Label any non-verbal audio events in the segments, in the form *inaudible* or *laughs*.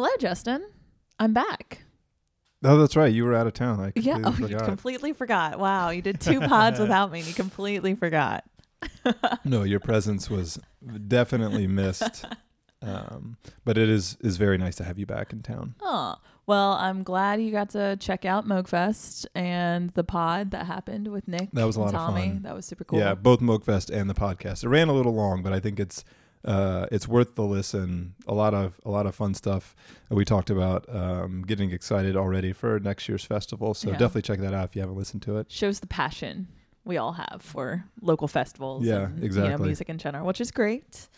Hello, Justin. I'm back. Oh, that's right. You were out of town. I Yeah, completely oh, you forgot. completely forgot. Wow, you did two pods without me. and You completely forgot. *laughs* no, your presence was definitely missed. Um, but it is is very nice to have you back in town. Oh, well, I'm glad you got to check out Moogfest and the pod that happened with Nick. That was a and lot of Tommy. fun. That was super cool. Yeah, both Moogfest and the podcast. It ran a little long, but I think it's uh, it's worth the listen. A lot of a lot of fun stuff that we talked about. Um, getting excited already for next year's festival. So Yeah. definitely check that out if you haven't listened to it. Shows the passion we all have for local festivals. Yeah, and, You know, exactly. music in general, which is great.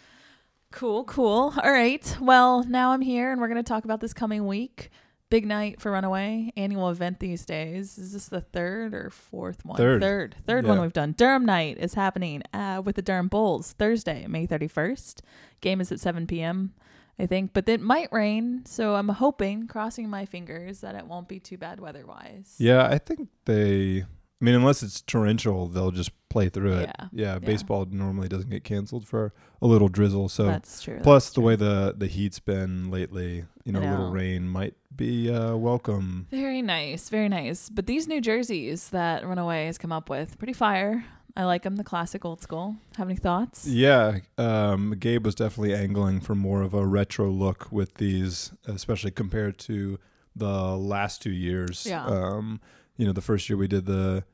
Cool, cool. All right. Well, now I'm here and we're going to talk about this coming week. Big night for Runaway, annual event these days. Is this the third or fourth one? Third. Third. Third one we've done. Durham night is happening uh, with the Durham Bulls Thursday, May 31st. Game is at 7 p.m., I think. But it might rain, so I'm hoping, crossing my fingers, that it won't be too bad weather wise. Yeah, I think they. I mean, unless it's torrential, they'll just play through it. Yeah, Yeah, baseball normally doesn't get canceled for a little drizzle. So That's true. plus that's the true. way the the heat's been lately, you know, a little rain might be uh, welcome. Very nice, very nice. But these new jerseys that Runaway has come up with, pretty fire. I like them, the classic old school. Have any thoughts? Yeah, um, Gabe was definitely angling for more of a retro look with these, especially compared to the last two years. Yeah. Um, you know, the first year we did the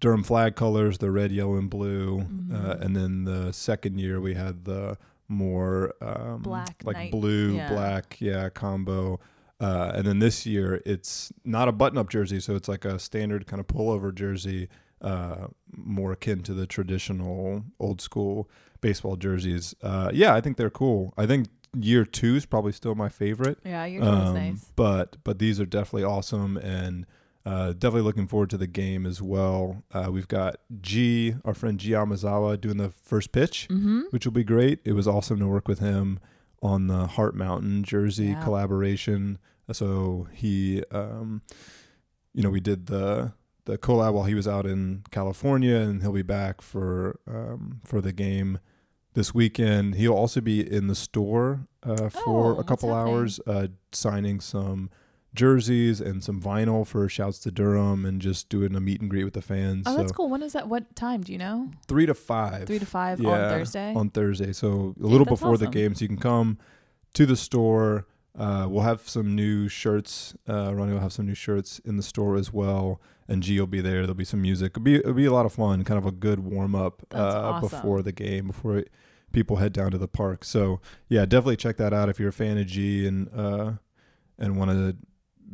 Durham flag colors, the red, yellow, and blue, uh, Mhm. and then the second year we had the more um, Black like night, blue, yeah. black, yeah, combo. Uh, and then this year it's not a button-up jersey, so it's like a standard kind of pullover jersey, uh, more akin to the traditional old school baseball jerseys. Uh, yeah, I think they're cool. I think year two is probably still my favorite. Yeah, your um, Um, nice. But but these are definitely awesome and uh, definitely looking forward to the game as well. Uh, we've got G, our friend G Yamazawa, doing the first pitch, Mm-hmm. which will be great. It was awesome to work with him on the Heart Mountain jersey Yeah. collaboration. So he, um, you know, we did the the collab while he was out in California, and he'll be back for um, for the game this weekend. He'll also be in the store uh, for Oh, a couple hours, uh, signing some jerseys and some vinyl for Shouts to Durham, and just doing a meet and greet with the fans. Oh, so that's cool. When is that? What time? Do you know? three to five Three to five on Thursday. on Thursday. So a little that's before the awesome. game, so you can come to the store. Uh, we'll have some new shirts. Uh, Ronnie will have some new shirts in the store as well, and G will be there. There'll be some music. It'll be it'll be a lot of fun. Kind of a good warm up uh, awesome. before the game, before it, people head down to the park. So yeah, definitely check that out if you're a fan of G and uh, and want to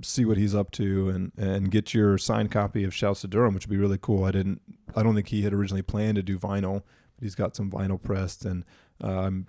see what he's up to and and get your signed copy of Shouts to Durham, which would be really cool. I didn't. I don't think he had originally planned to do vinyl, but he's got some vinyl pressed, and uh, I'm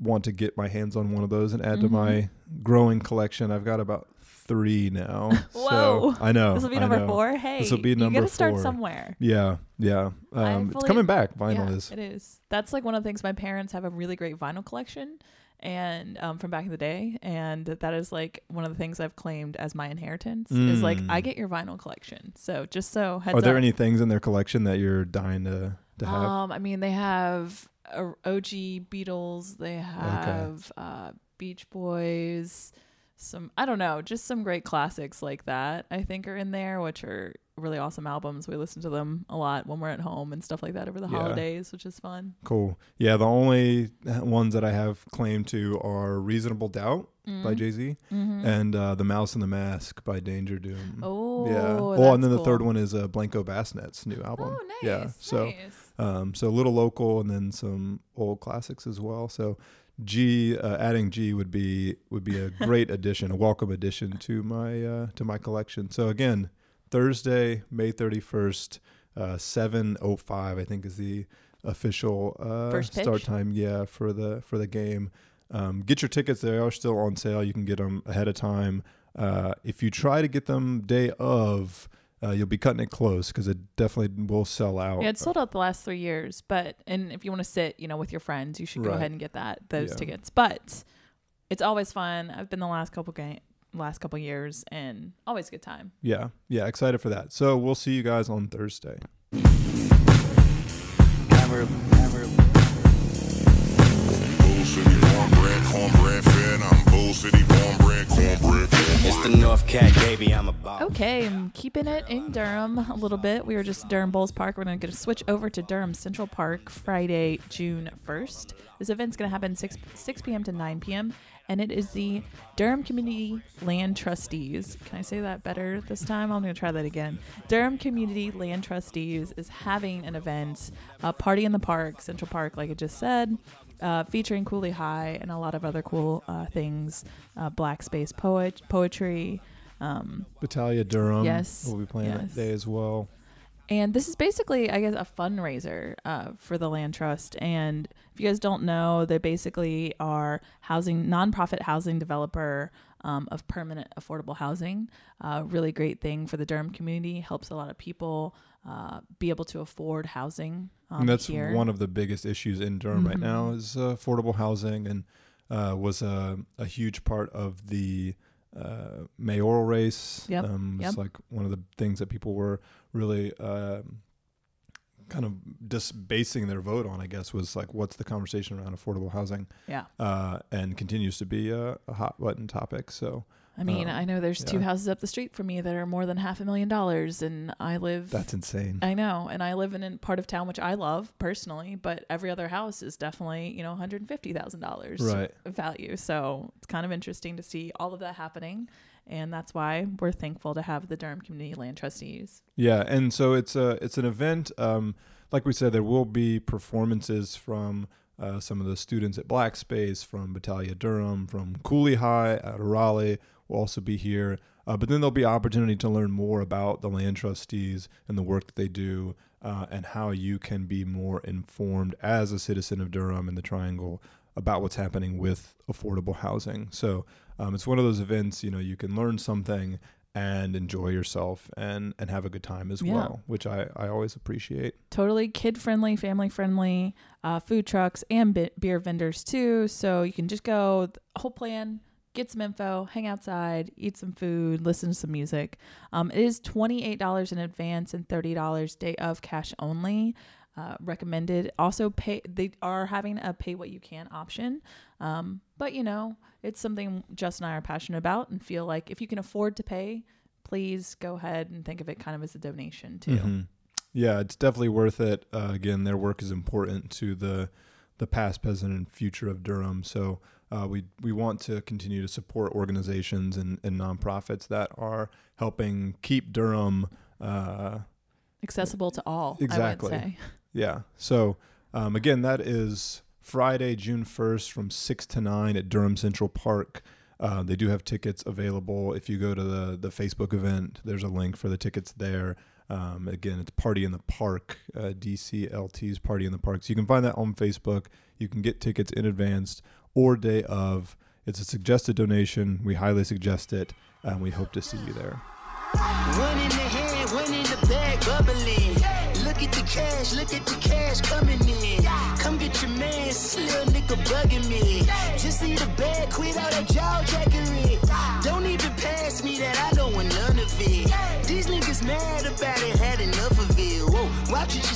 want to get my hands on one of those and add to Mhm. my growing collection. I've got about three now. *laughs* Whoa. So I know. this will be number four. Hey, This'll be you number gotta start somewhere. Yeah, yeah. I Um, it's coming back. Vinyl yeah, is. It is. That's like one of the things. My parents have a really great vinyl collection, and um, from back in the day, and that is like one of the things I've claimed as my inheritance. Is like I Mm. get your vinyl collection. So just so heads Are there up. any things in their collection that you're dying to to have? Um, I mean, they have uh, OG Beatles. They have uh, Beach Boys. Some I don't know, just some great classics like that. I think are in there, which are really awesome albums. We listen to them a lot when we're at home and stuff like that over the Yeah. holidays, which is fun. Cool. Yeah, the only ones that I have claim to are Reasonable Doubt by Jay Z Mm-hmm. and uh, The Mouse and the Mask by Danger Doom. Oh, yeah. Oh, and then the cool. third one is uh, Blanco Basnet's new album. Oh, nice. Yeah. So nice. um, so a little local and then some old classics as well. So G uh, adding G would be would be a great *laughs* addition, a welcome addition to my uh, to my collection. So again, Thursday, May thirty first, uh, seven oh five, I think is the official uh, start time. Yeah, for the for the game. Um, get your tickets; they are still on sale. You can get them ahead of time. Uh, if you try to get them day of, uh, you'll be cutting it close because it definitely will sell out. Yeah, it's sold out the last three years, but and if you want to sit, you know, with your friends, you should go Right. ahead and get that those Yeah. tickets. But it's always fun. I've been the last couple game last couple years and always a good time. Yeah, yeah, excited for that. So we'll see you guys on Thursday. Never, never. Bull City cornbread, cornbread fed. I'm Bull City cornbread, cornbread the North Cat, baby, I'm a Okay, I'm keeping it in Durham a little bit. We were just Durham Bulls Park. We're going to switch over to Durham Central Park Friday, June 1st. This event's going to happen 6, 6 p.m. to 9 p.m and it is the Durham Community Land Trustees. Can I say that better this time? I'm going to try that again. Durham Community Land Trustees is having an event, a party in the park, Central Park, like I just said. Uh, featuring Cooley High and a lot of other cool uh, things, uh, black space poet poetry. Um, Batalá Durham. Yes, will be playing yes. that day as well. And this is basically, I guess, a fundraiser uh, for the Land Trust. And if you guys don't know, they basically are housing nonprofit housing developer um, of permanent affordable housing. Uh, really great thing for the Durham community. Helps a lot of people uh, be able to afford housing. Um, and that's here. one of the biggest issues in Durham mm-hmm. right now is uh, affordable housing, and uh, was a, a huge part of the uh, mayoral race. Yep. Um, it's yep. like one of the things that people were really uh, kind of just basing their vote on, I guess, was like, what's the conversation around affordable housing? Yeah. Uh, and continues to be a, a, hot button topic. So I mean, um, I know there's yeah. two houses up the street from me that are more than half a million dollars, and I live. That's insane. I know, and I live in a part of town which I love personally, but every other house is definitely you know 150 thousand dollars right value. So it's kind of interesting to see all of that happening, and that's why we're thankful to have the Durham Community Land Trustees. Yeah, and so it's a it's an event. Um, like we said, there will be performances from uh, some of the students at Black Space, from Batalá Durham, from Cooley High of Raleigh will also be here. Uh, but then there'll be opportunity to learn more about the land trustees and the work that they do uh, and how you can be more informed as a citizen of Durham and the Triangle about what's happening with affordable housing. So um, it's one of those events, you know, you can learn something and enjoy yourself and and have a good time as yeah. well, which I, I always appreciate. Totally kid friendly, family friendly, uh, food trucks and beer vendors too. So you can just go, whole plan get some info, hang outside, eat some food, listen to some music. Um, it is $28 in advance and $30 day of cash only. Uh, recommended. Also, pay. They are having a pay what you can option, um, but you know it's something Just and I are passionate about, and feel like if you can afford to pay, please go ahead and think of it kind of as a donation too. Mm-hmm. Yeah, it's definitely worth it. Uh, again, their work is important to the the past, present, and future of Durham. So uh, we we want to continue to support organizations and, and nonprofits that are helping keep Durham uh, accessible to all. Exactly. Yeah. So um, again, that is Friday, June first, from six to nine at Durham Central Park. Uh, they do have tickets available. If you go to the the Facebook event, there's a link for the tickets there. Um, again, it's Party in the Park, uh, DCLT's Party in the Park. So you can find that on Facebook. You can get tickets in advance or day of. It's a suggested donation. We highly suggest it, and we hope to see you there. One in the hand, one in the bag, bubbling. Look at the cash, look at the cash coming in. Come get your man, nigga bugging me. Just bag, quit jaw. Don't even pass me that, I don't want none of it. These niggas mad about it, had enough of it. Watch what you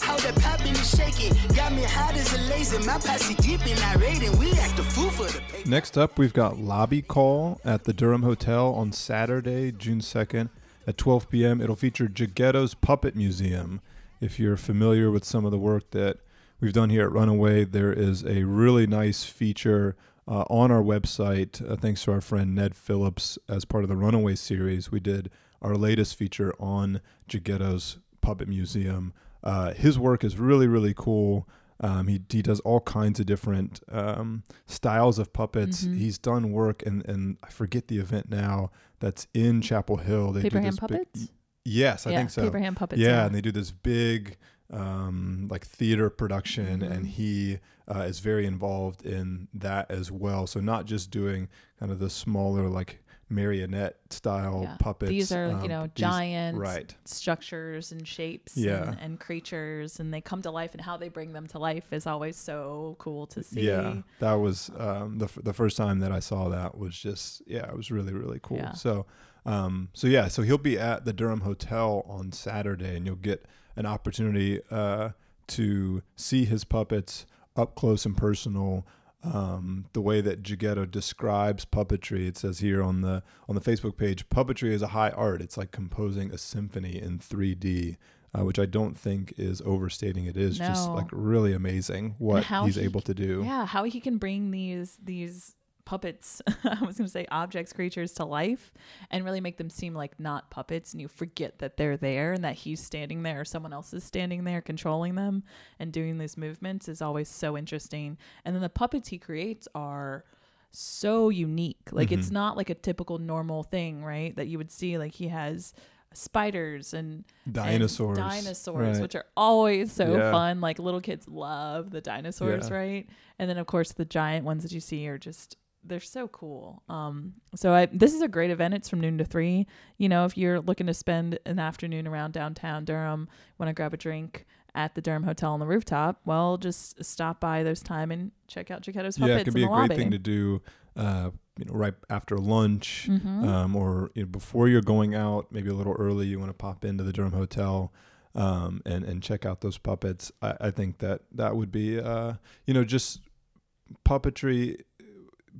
how popping and shaking. Got me hot as a laser, my posse deep and we act a fool for the paper. Next up, we've got Lobby Call at the Durham Hotel on Saturday, June 2nd at 12 p.m. It'll feature Jeghetto's Puppet Museum. If you're familiar with some of the work that we've done here at Runaway, there is a really nice feature uh, on our website, uh, thanks to our friend Ned Phillips, as part of the Runaway series. We did our latest feature on Jeghetto's Puppet Museum. Uh, his work is really, really cool. Um, he, he does all kinds of different um, styles of puppets. Mm-hmm. He's done work, and, and I forget the event now that's in Chapel Hill. They Paper do this puppets? Big, yes, I yeah, think so. Paper hand puppets. Yeah, yeah, and they do this big um, like theater production, mm-hmm. and he uh, is very involved in that as well. So not just doing kind of the smaller like marionette style yeah. puppets. These are um, you know giant right. structures and shapes yeah. and, and, creatures, and they come to life. And how they bring them to life is always so cool to see. Yeah, that was um, the the first time that I saw that was just yeah, it was really really cool. Yeah. So. Um, so yeah, so he'll be at the Durham Hotel on Saturday, and you'll get an opportunity uh, to see his puppets up close and personal um, the way that Jeghetto describes puppetry. It says here on the on the Facebook page, puppetry is a high art. It's like composing a symphony in 3D. Uh, which I don't think is overstating. It is just like really amazing what he's he- able to do. Yeah, how he can bring these these puppets, *laughs* I was going to say objects, creatures to life and really make them seem like not puppets and you forget that they're there and that he's standing there or someone else is standing there controlling them and doing these movements is always so interesting. And then the puppets he creates are so unique. Like it's Mhm. not like a typical normal thing, right? That you would see like he has spiders and and Dinosaurs. dinosaurs, right. which are always so Yeah. fun. Like little kids love the dinosaurs, Yeah. right? And then of course the giant ones that you see are just they're so cool. Um, so I this is a great event. It's from noon to three. You know, if you're looking to spend an afternoon around downtown Durham, want to grab a drink at the Durham Hotel on the rooftop, well, just stop by those time and check out Jeghetto's puppets yeah, it could be a the great lobby. thing to do. Uh, you know, right after lunch, Mhm. um, or you know, before you're going out, maybe a little early. You want to pop into the Durham Hotel. Um, and and check out those puppets. I, I think that that would be, uh, you know, just puppetry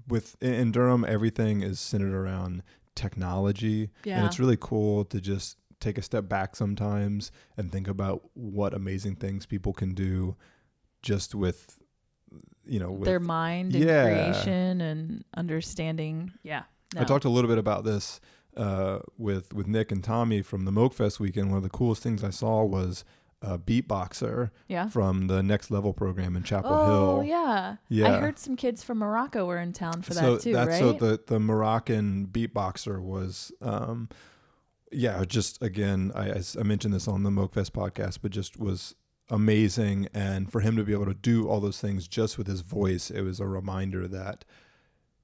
with in- Durham. Everything is centered around technology, and Yeah. it's really cool to just take a step back sometimes and think about what amazing things people can do just with, you know, with Their mind and Yeah. creation and understanding. Yeah. I talked a little bit about this uh, with with Nick and Tommy from the Moogfest weekend. One of the coolest things I saw was a beatboxer Yeah. from the Next Level program in Chapel Oh Hill. Oh yeah. Yeah. I heard some kids from Morocco were in town for so that too, that's right? so the the Moroccan beatboxer was. Um, yeah, just again, I, I mentioned this on the Moogfest podcast, but just was amazing. And for him to be able to do all those things just with his voice, it was a reminder that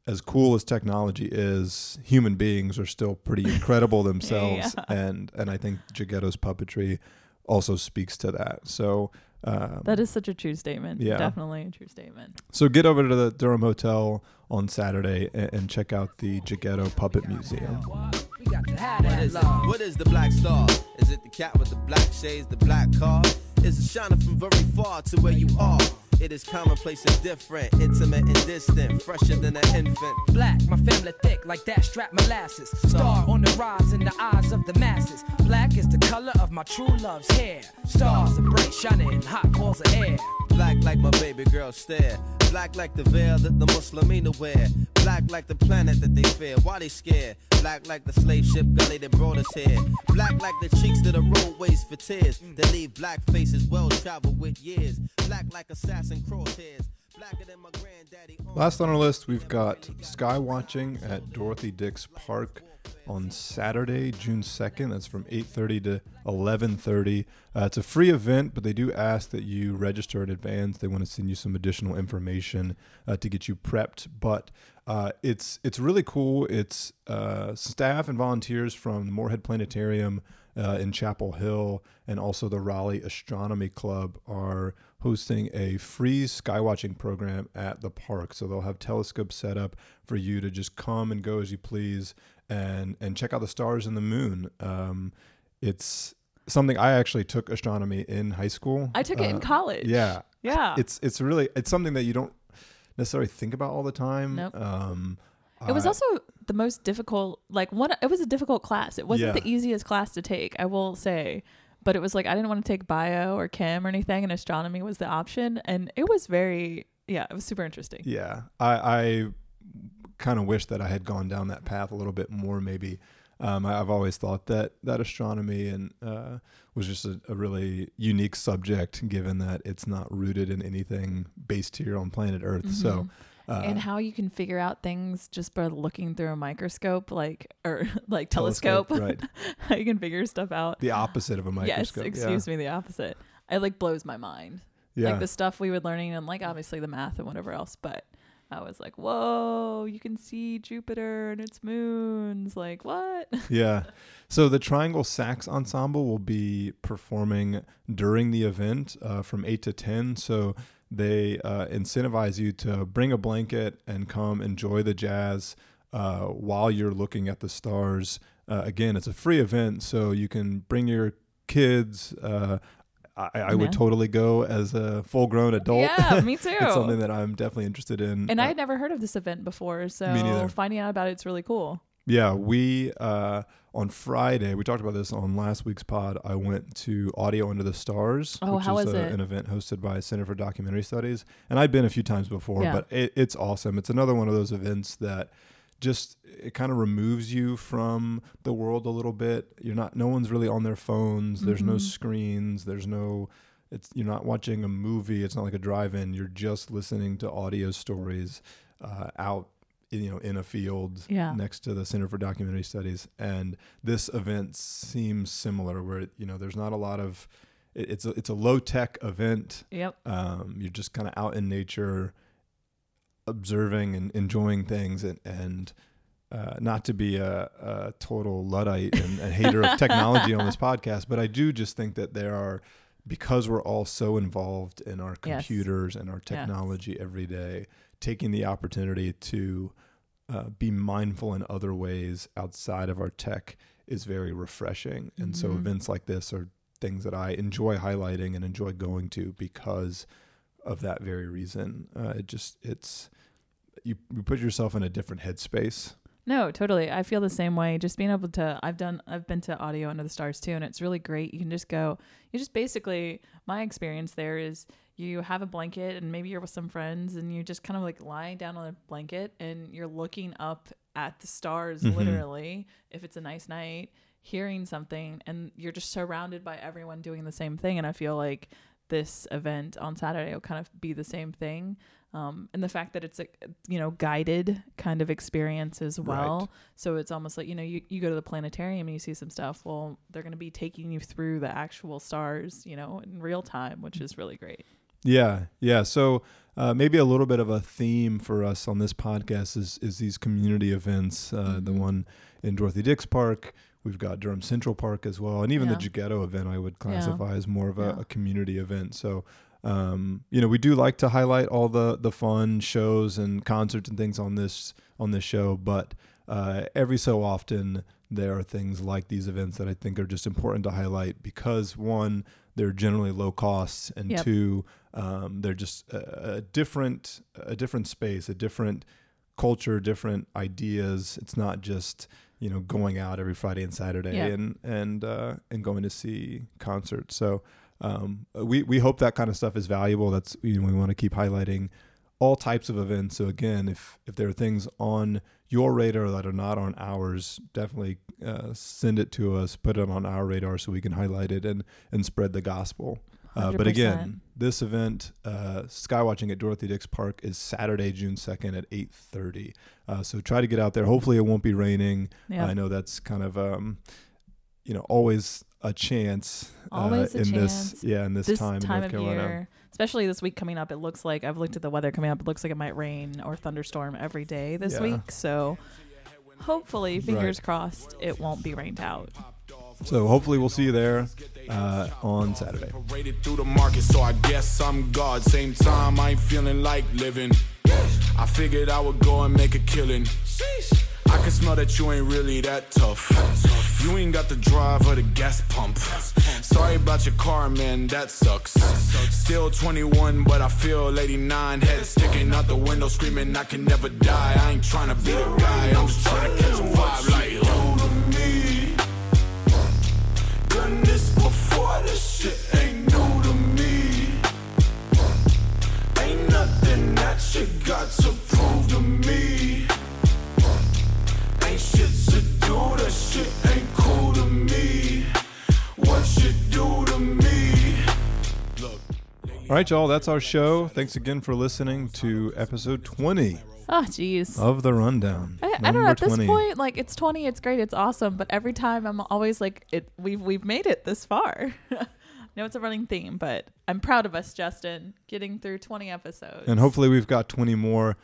as cool as technology is, human beings are still pretty *laughs* incredible themselves. Yeah. And and I think Jeghetto's puppetry also speaks to that. So um, that is such a true statement. Yeah. Definitely a true statement. so get over to the Durham Hotel on Saturday and, and check out the Jeghetto Puppet Museum. We got to have What that is it? love. What is the black star? Is it the cat with the black shades, the black car? Is it shining from very far to where you are? It is commonplace and different, intimate and distant, fresher than an infant. Black, my family thick like that strap molasses. Star on the rise in the eyes of the masses. Black is the color of my true love's hair. Stars are bright, shining in hot balls of air. Black like my baby girl stare. Black like the veil that the Muslimina wear. Black like the planet that they fear. Why they scared? Black like the slave ship gully that brought us here. Black like the cheeks that the roadways for tears. That leave black faces well traveled with years. Black like assassin crosshairs. Blacker than my granddaddy. Last on our list, we've got sky watching at Dorothy Dix Park on Saturday, June 2nd. That's from 8:30 to 11:30. Uh, it's a free event, but they do ask that you register in advance. They want to send you some additional information uh, to get you prepped. But uh, it's it's really cool. It's uh, staff and volunteers from the Morehead Planetarium uh, in Chapel Hill and also the Raleigh Astronomy Club are hosting a free skywatching program at the park. So they'll have telescopes set up for you to just come and go as you please and and check out the stars and the moon. Um, it's something I actually took astronomy in high school. I took it in Uh, college. Yeah, Yeah. it's it's really it's something that you don't necessarily think about all the time. Nope. Um, it was also the most difficult like one it was a difficult class. It wasn't Yeah. the easiest class to take, I will say. But it was like I didn't want to take bio or chem or anything and astronomy was the option and it was very yeah, it was super interesting. Yeah, I, I kind of wish that I had gone down that path a little bit more. Maybe um, I, I've always thought that that astronomy and uh, was just a, a really unique subject, given that it's not rooted in anything based here on planet Earth. So. Uh, and how you can figure out things just by looking through a microscope like or *laughs* like Telescope, telescope, right. *laughs* how you can figure stuff out the opposite of a microscope. yes excuse me the opposite it like blows my mind Yeah. like the stuff we were learning and like obviously the math and whatever else but i was like whoa you can see jupiter and its moons like what *laughs* yeah. So the Triangle Sax Ensemble will be performing during the event uh, from 8 to 10. So they uh, incentivize you to bring a blanket and come enjoy the jazz uh, while you're looking at the stars. Uh, again, it's a free event, so you can bring your kids. Uh, I, I would totally go as a full grown adult. Yeah, me *laughs* too. it's something that I'm definitely interested in. And I Uh, had never heard of this event before, so finding out about it's really cool. Yeah, we uh, on Friday we talked about this on last week's pod. I went to Audio Under the Stars, Oh, which how is was a- an event hosted by Center for Documentary Studies, and I'd been a few times before, Yeah. but it, it's awesome. It's another one of those events that just it kind of removes you from the world a little bit. You're not. No one's really on their phones. There's no Mhm. screens. There's no. It's you're not watching a movie. It's not like a drive-in. You're just listening to audio stories uh, out, you know, in a field Yeah. next to the Center for Documentary Studies. And this event seems similar, where you know there's not a lot of. It, it's a it's a low tech event. Yep. Um, you're just kind of out in nature, observing and enjoying things, and and uh, not to be a, a total luddite and a hater of technology on this *laughs* podcast, but I do just think that there are because we're all so involved in our Yes. computers and our technology every day, taking the opportunity to uh, be mindful in other ways outside of our tech is very refreshing. And so Mhm. events like this are things that I enjoy highlighting and enjoy going to because of that very reason. Uh, it just it's you, you put yourself in a different headspace. No, totally. I feel the same way. Just being able to, I've done, I've been to Audio Under the Stars too, and it's really great. You can just go, you just basically, my experience there is you have a blanket and maybe you're with some friends and you just kind of like lying down on a blanket and you're looking up at the stars, Mhm. literally, if it's a nice night, hearing something, and you're just surrounded by everyone doing the same thing. And I feel like this event on Saturday will kind of be the same thing. Um, and the fact that it's a you know guided kind of experience as well Right. so it's almost like you know you, you go to the planetarium and you see some stuff well they're going to be taking you through the actual stars you know in real time which is really great Yeah, yeah. So uh, maybe a little bit of a theme for us on this podcast is is these community events. Uh, The Mhm. one in Dorothy Dix Park. We've got Durham Central Park as well, and even Yeah. the Jeghetto event I would classify as more of a, Yeah. a community event. So. Um, you know, we do like to highlight all the the fun shows and concerts and things on this on this show, but uh, every so often there are things like these events that I think are just important to highlight because one, they're generally low costs, and Yep. two, um, they're just a, a different a different space, a different culture, different ideas. It's not just you know going out every Friday and Saturday Yeah. and and uh, and going to see concerts. So um, we we hope that kind of stuff is valuable. That's you know we want to keep highlighting all types of events. So again, if if there are things on your radar that are not on ours, definitely uh, send it to us. Put it on our radar so we can highlight it and and spread the gospel. Uh, but again, this event, uh, Skywatching at Dorothy Dix Park, is Saturday, June second at eight thirty. Uh, so try to get out there. Hopefully, it won't be raining. yeah I know that's kind of um, you know always a chance. Always uh, a in chance. this yeah in this, this time, time, in North of Carolina. year especially this week coming up it looks like i've looked at the weather coming up it looks like it might rain or thunderstorm every day this Yeah. week so hopefully fingers crossed it won't be rained out So hopefully we'll see you there uh, on Saturday. Through the market, so I guess I'm God. Same time, I ain't feeling like living. I figured I would go and make a killing. I can smell that you ain't really that tough. You ain't got the drive or the gas pump. Sorry about your car, man, that sucks. Still 21, but I feel 89. Head sticking out the window, screaming, I can never die. I ain't trying to be guy, I'm just trying to catch a vibe like got to All right, y'all. That's our show. Thanks again for listening to episode 20 oh jeez of the rundown. I, I don't know. At this point, like it's twenty, it's great, it's awesome. But every time, I'm always like, "It, we've we've made it this far." *laughs* I know it's a running theme, but I'm proud of us, Justin, getting through twenty episodes. and hopefully we've got 20 more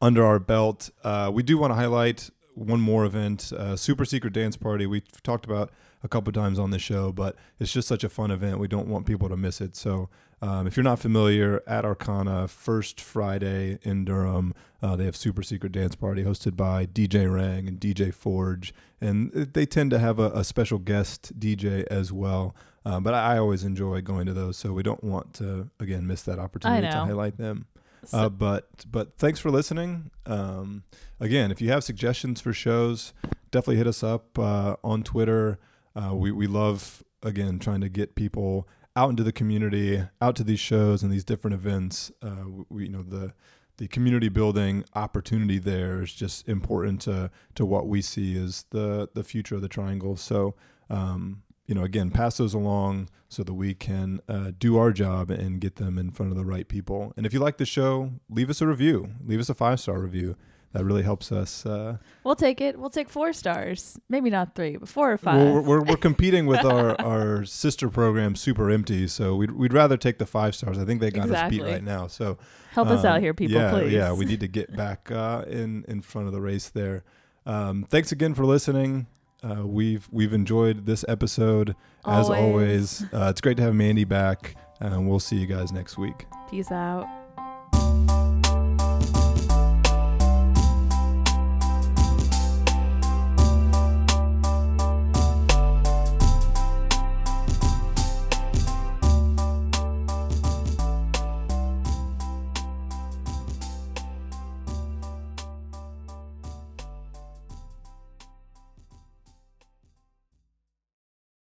under our belt. Uh, we do want to highlight one more event, uh, Super Secret Dance Party. We've talked about a couple times on the show, but it's just such a fun event. We don't want people to miss it. So um, if you're not familiar, at Arcana, first Friday in Durham, uh, they have Super Secret Dance Party hosted by DJ Rang and DJ Forge, and they tend to have a, a special guest DJ as well. Uh, but I, I always enjoy going to those, so we don't want to again miss that opportunity to highlight them. So- Uh, but but thanks for listening. Um, again, if you have suggestions for shows, definitely hit us up uh, on Twitter. Uh, we we love again trying to get people out into the community, out to these shows and these different events. Uh, we, you know the the community building opportunity there is just important to to what we see as the the future of the triangle. So um, you know, again, pass those along so that we can uh, do our job and get them in front of the right people. And if you like the show, leave us a review. Leave us a five star review. That really helps us. Uh, we'll take it. We'll take four stars. Maybe not three, but four or 5 we're, we're, we're competing with our, *laughs* our sister program, Super Empty. So we'd, we'd rather take the five stars. I think they got us beat right now. So Help us out um, here, people, yeah, please. Yeah, we need to get back uh, in in front of the race there. Um, thanks again for listening. Uh, we've we've enjoyed this episode as Always. always. Uh, it's great to have Mandy back, and we'll see you guys next week. Peace out.